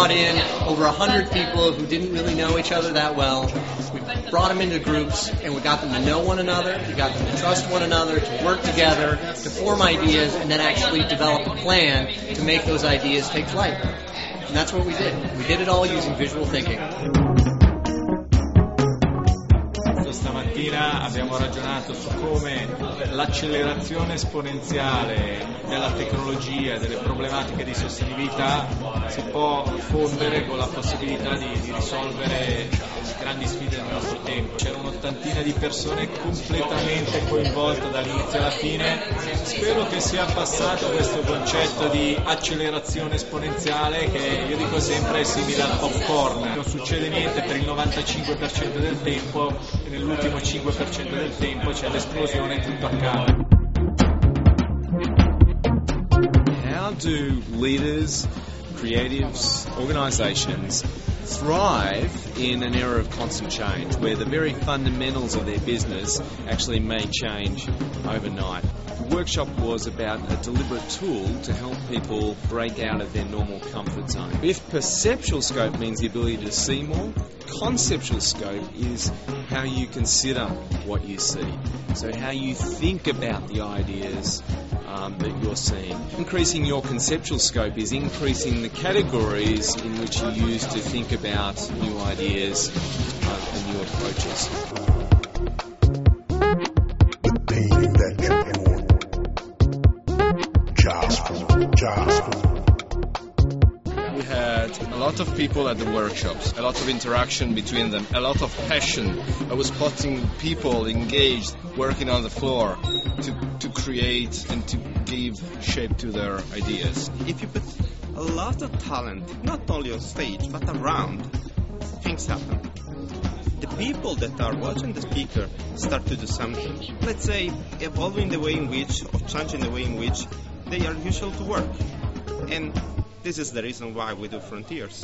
over a hundred people who didn't really know each other that well. We brought them into groups and we got them to know one another. We got them to trust one another, to work together, to form ideas, and then actually develop a plan to make those ideas take flight. And that's what we did. We did it all using visual thinking. Stamattina abbiamo ragionato su come l'accelerazione esponenziale della tecnologia e delle problematiche di sostenibilità si può fondere con la possibilità di, di risolvere grandi sfide del nostro tempo. C'era un'ottantina di persone completamente coinvolte dall'inizio alla fine. Spero che sia passato questo concetto di accelerazione esponenziale che io dico sempre è simile al popcorn. Non succede niente per il 95% del tempo e nell'ultimo 5% del tempo c'è l'esplosione e tutto accade. How do leaders, creatives, organisations thrive in an era of constant change where the very fundamentals of their business actually may change overnight? The workshop was about a deliberate tool to help people break out of their normal comfort zone. If perceptual scope means the ability to see more, conceptual scope is how you consider what you see. So, how you think about the ideas um, that you're seeing. Increasing your conceptual scope is increasing the categories in which you use to think about new ideas uh, and new approaches. Lot of people at the workshops, a lot of interaction between them, a lot of passion. I was spotting people engaged, working on the floor to, to create and to give shape to their ideas. if you put a lot of talent, not only on stage, but around, things happen. The people that are watching the speaker start to do something. Let's say, evolving the way in which, or changing the way in which they are usual to work. And this is the reason why we do Frontiers.